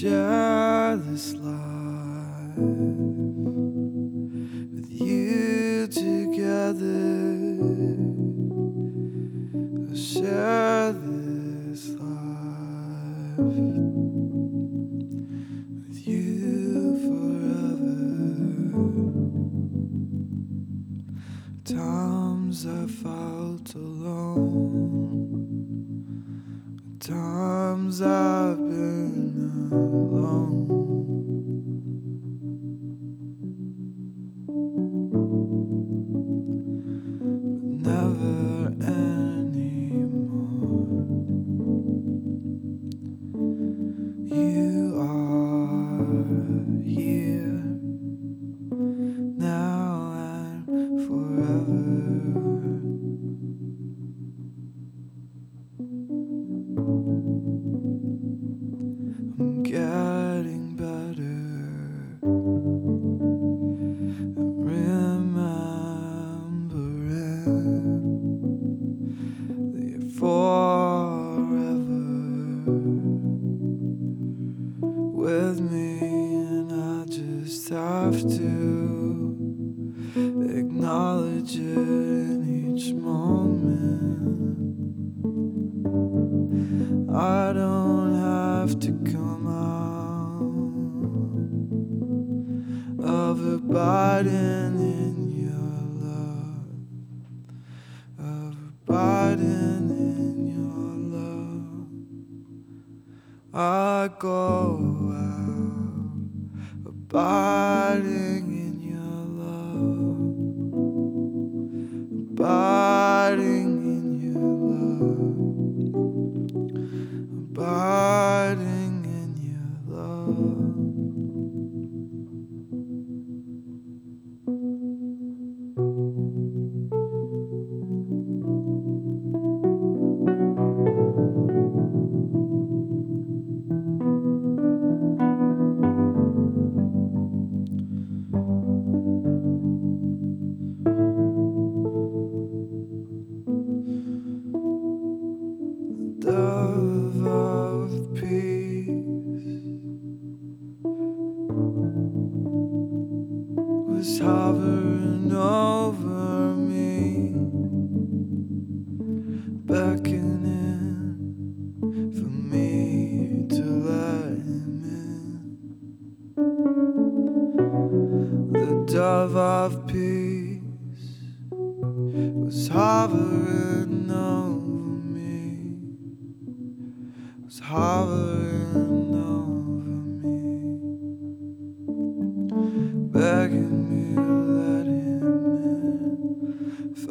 share this life with you together.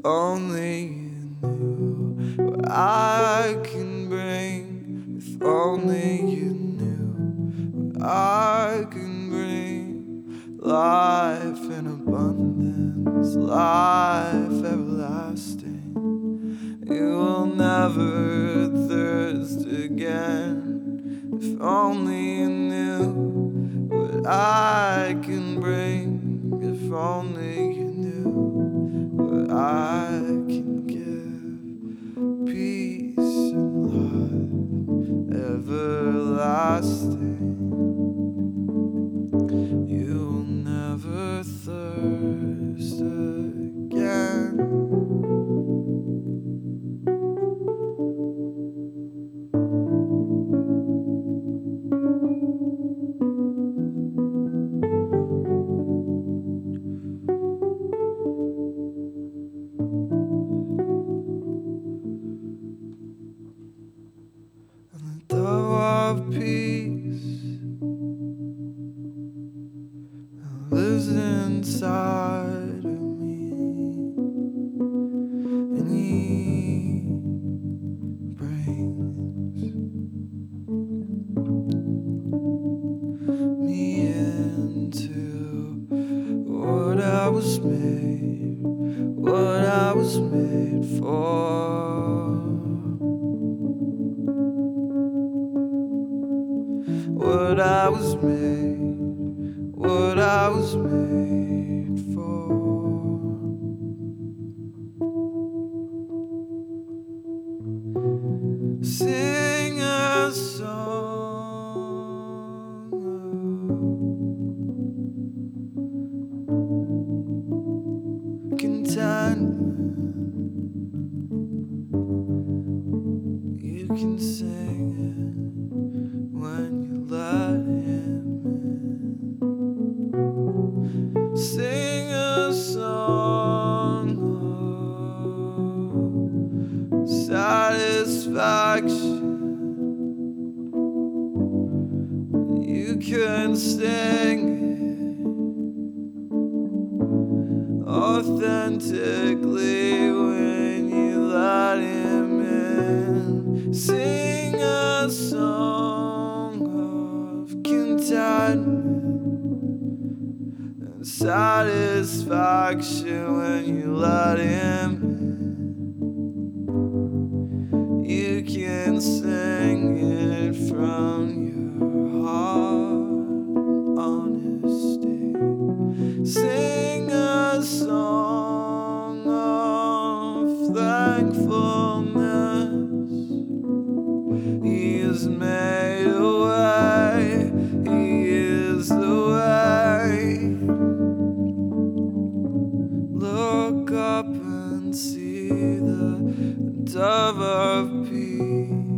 only knew I can bring. If only you knew I can bring life in abundance, life everlasting. You will never thirst again. If only you knew what I. I of peace lives inside. Up and see the dove of peace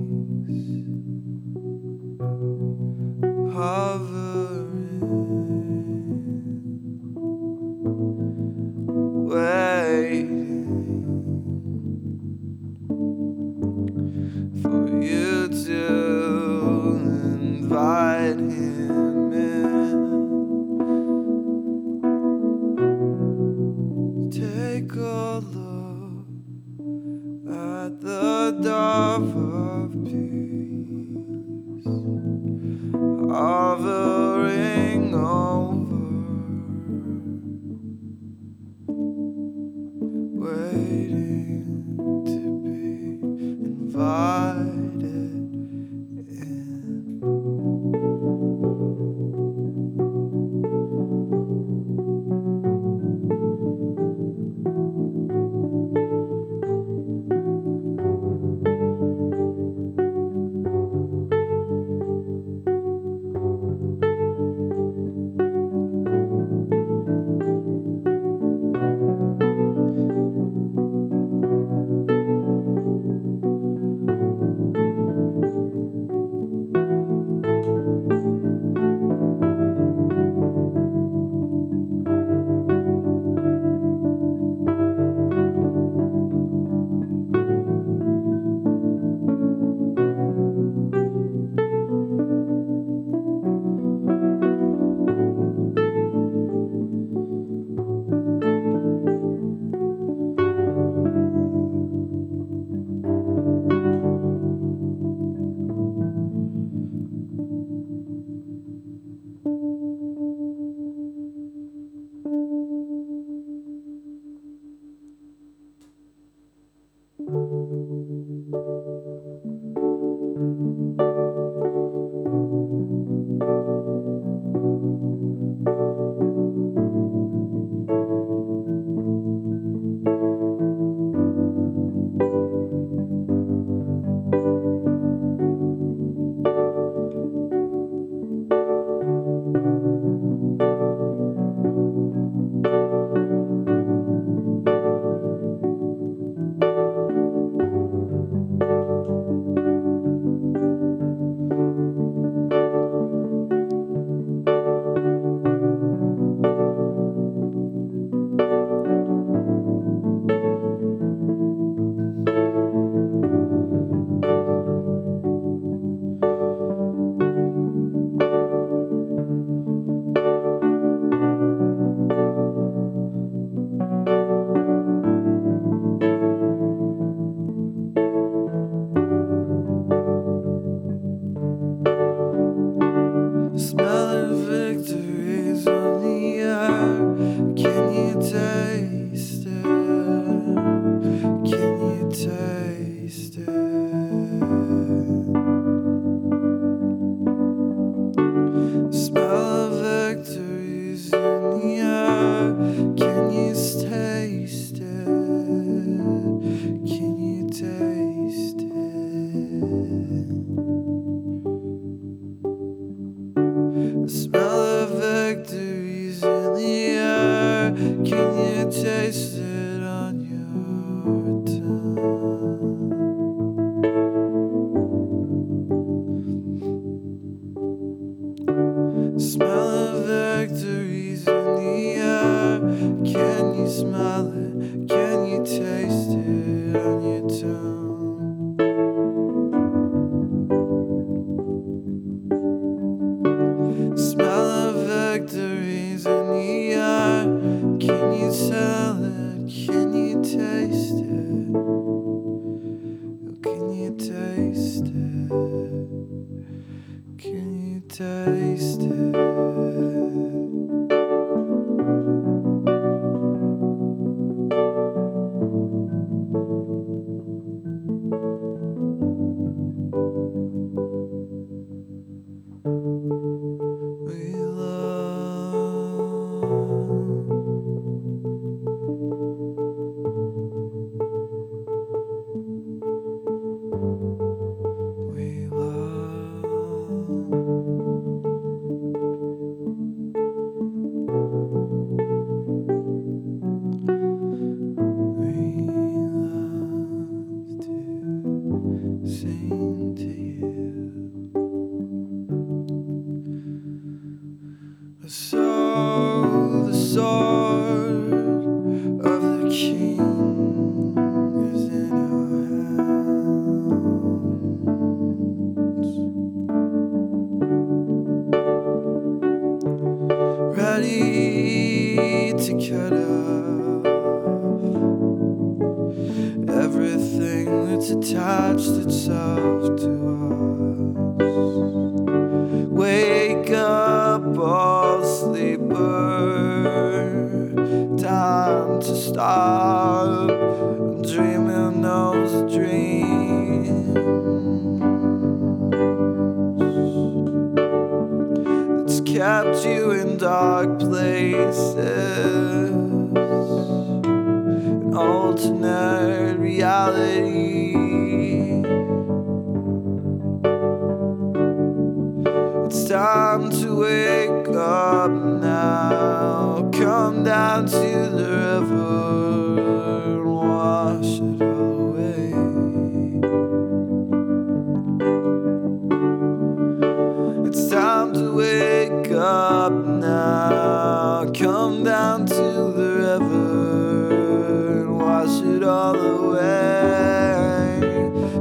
up now. Come down to the river and wash it all away.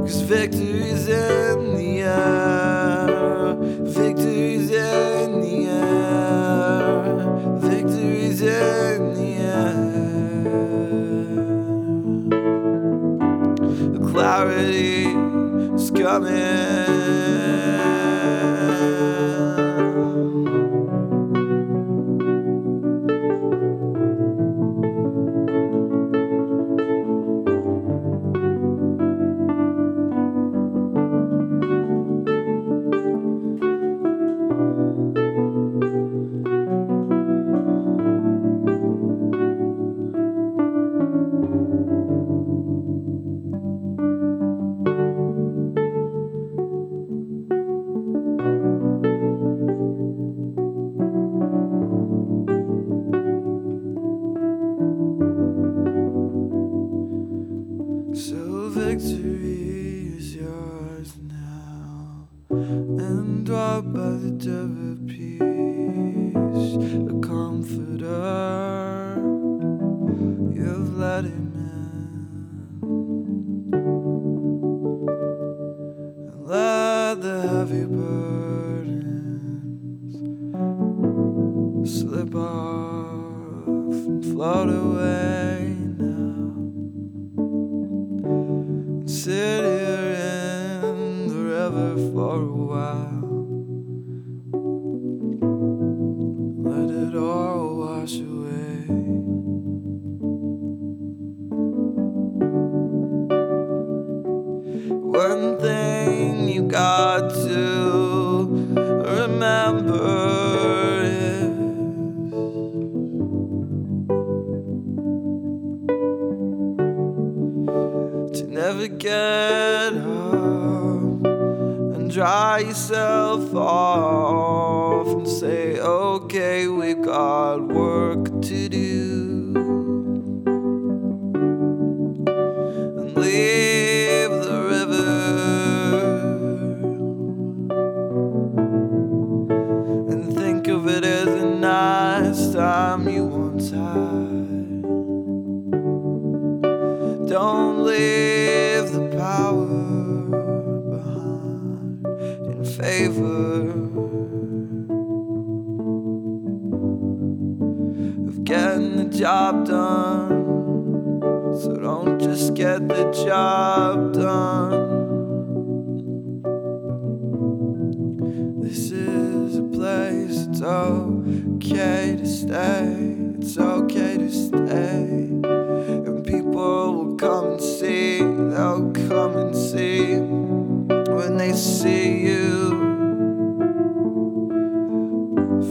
Cause victory's in the air. Victory's in the air. Victory's in the air. The clarity is coming. Never get up and dry yourself off and say, okay, we got job done. So don't just get the job done. This is a place, it's okay to stay, it's okay to stay. And people will come and see, they'll come and see when they see you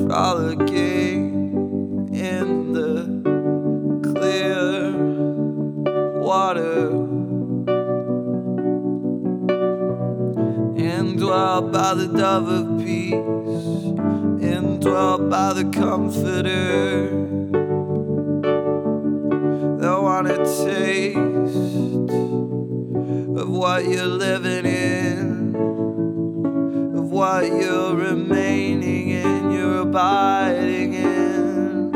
frolicking. Water. And dwell by the dove of peace indwelt by the Comforter. They want a taste of what you're living in, of what you're remaining in, you're abiding in.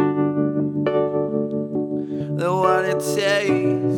They want a taste.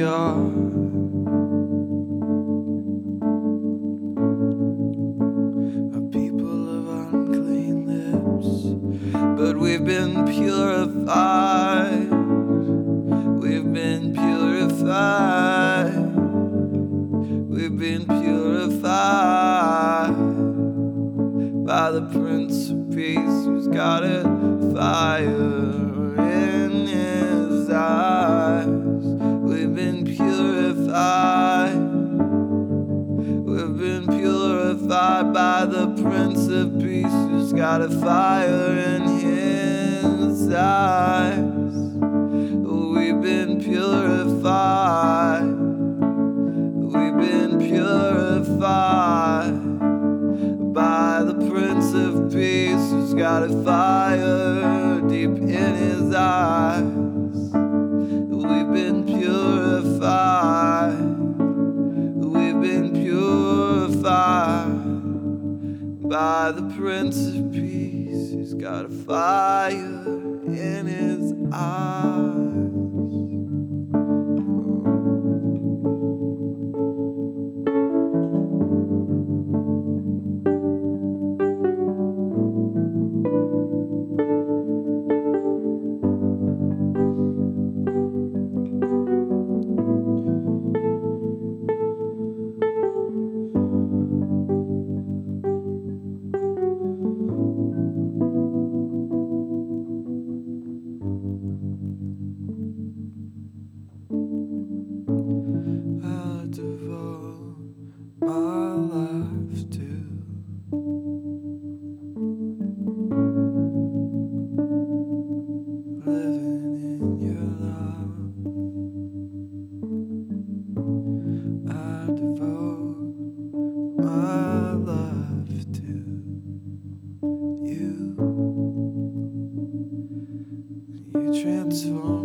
We are. a people of unclean lips, but we've been purified. We've been purified. We've been purified by the Prince of Peace who's got a fire by the Prince of Peace who's got a fire in his eyes. We've been purified. We've been purified by the Prince of Peace who's got a fire deep in his eyes. By the Prince of Peace He's got a fire in his eyes. transform.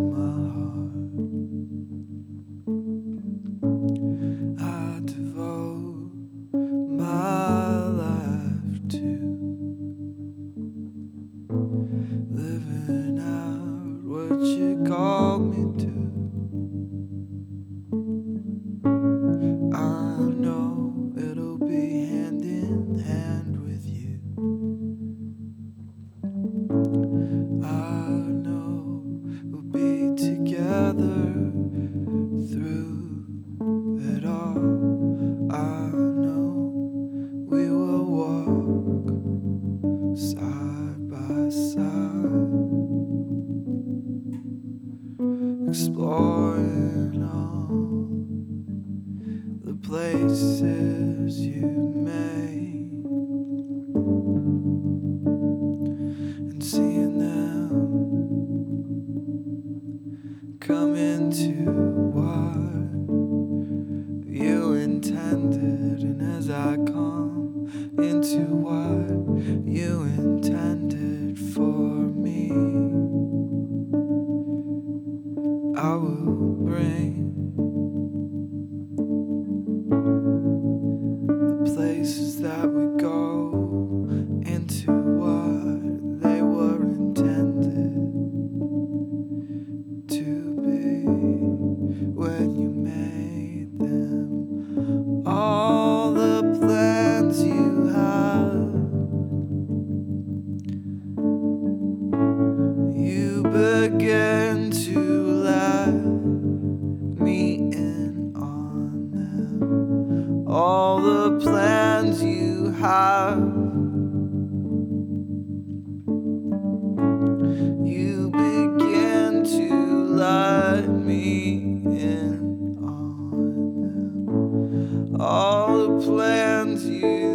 come into what you intended, and as I come into what you intended for me, I will bring. all the plans you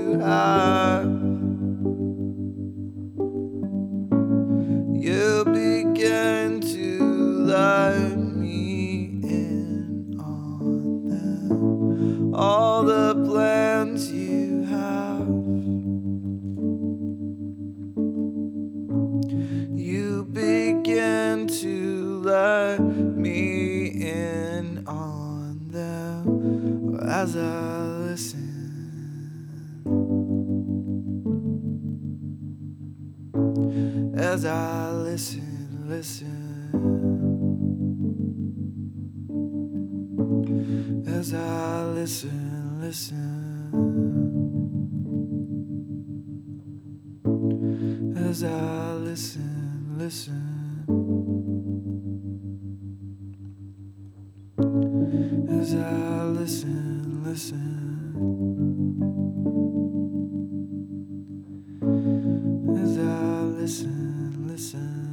listen as I listen, listen as I listen, listen.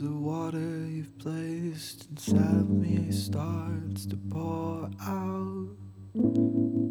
the water you've placed inside of me starts to pour out.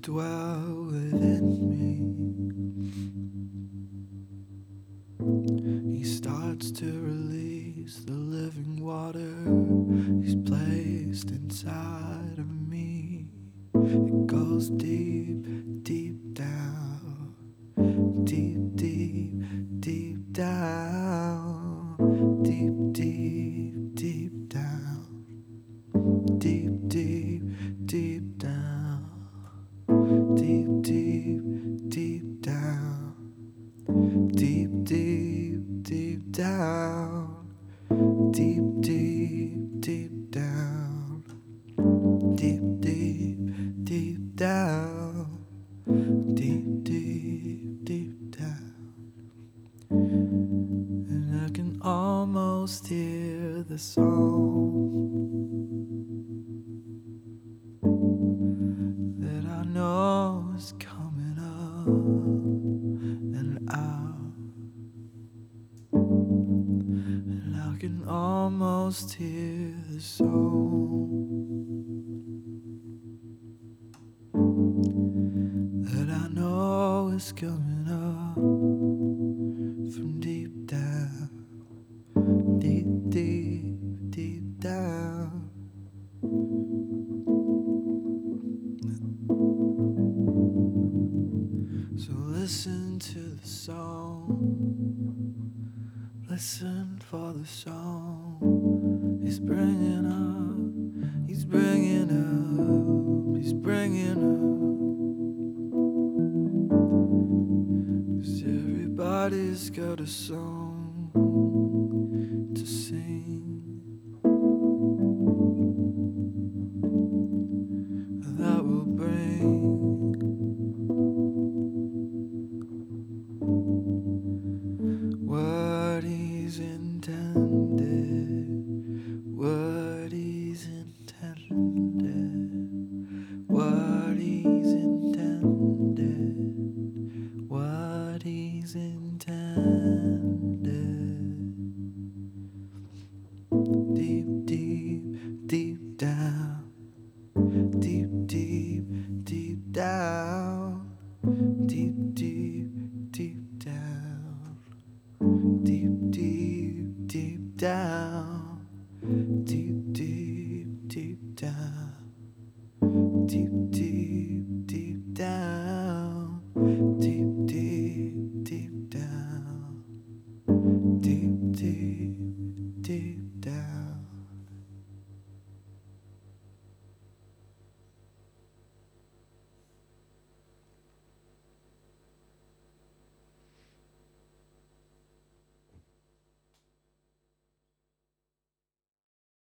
dwell within me. He starts to release the living water he's placed inside. and out. And I can almost hear the song that I know is coming up. song. He's bringing up, he's bringing up, he's bringing up. Cause everybody's got a song.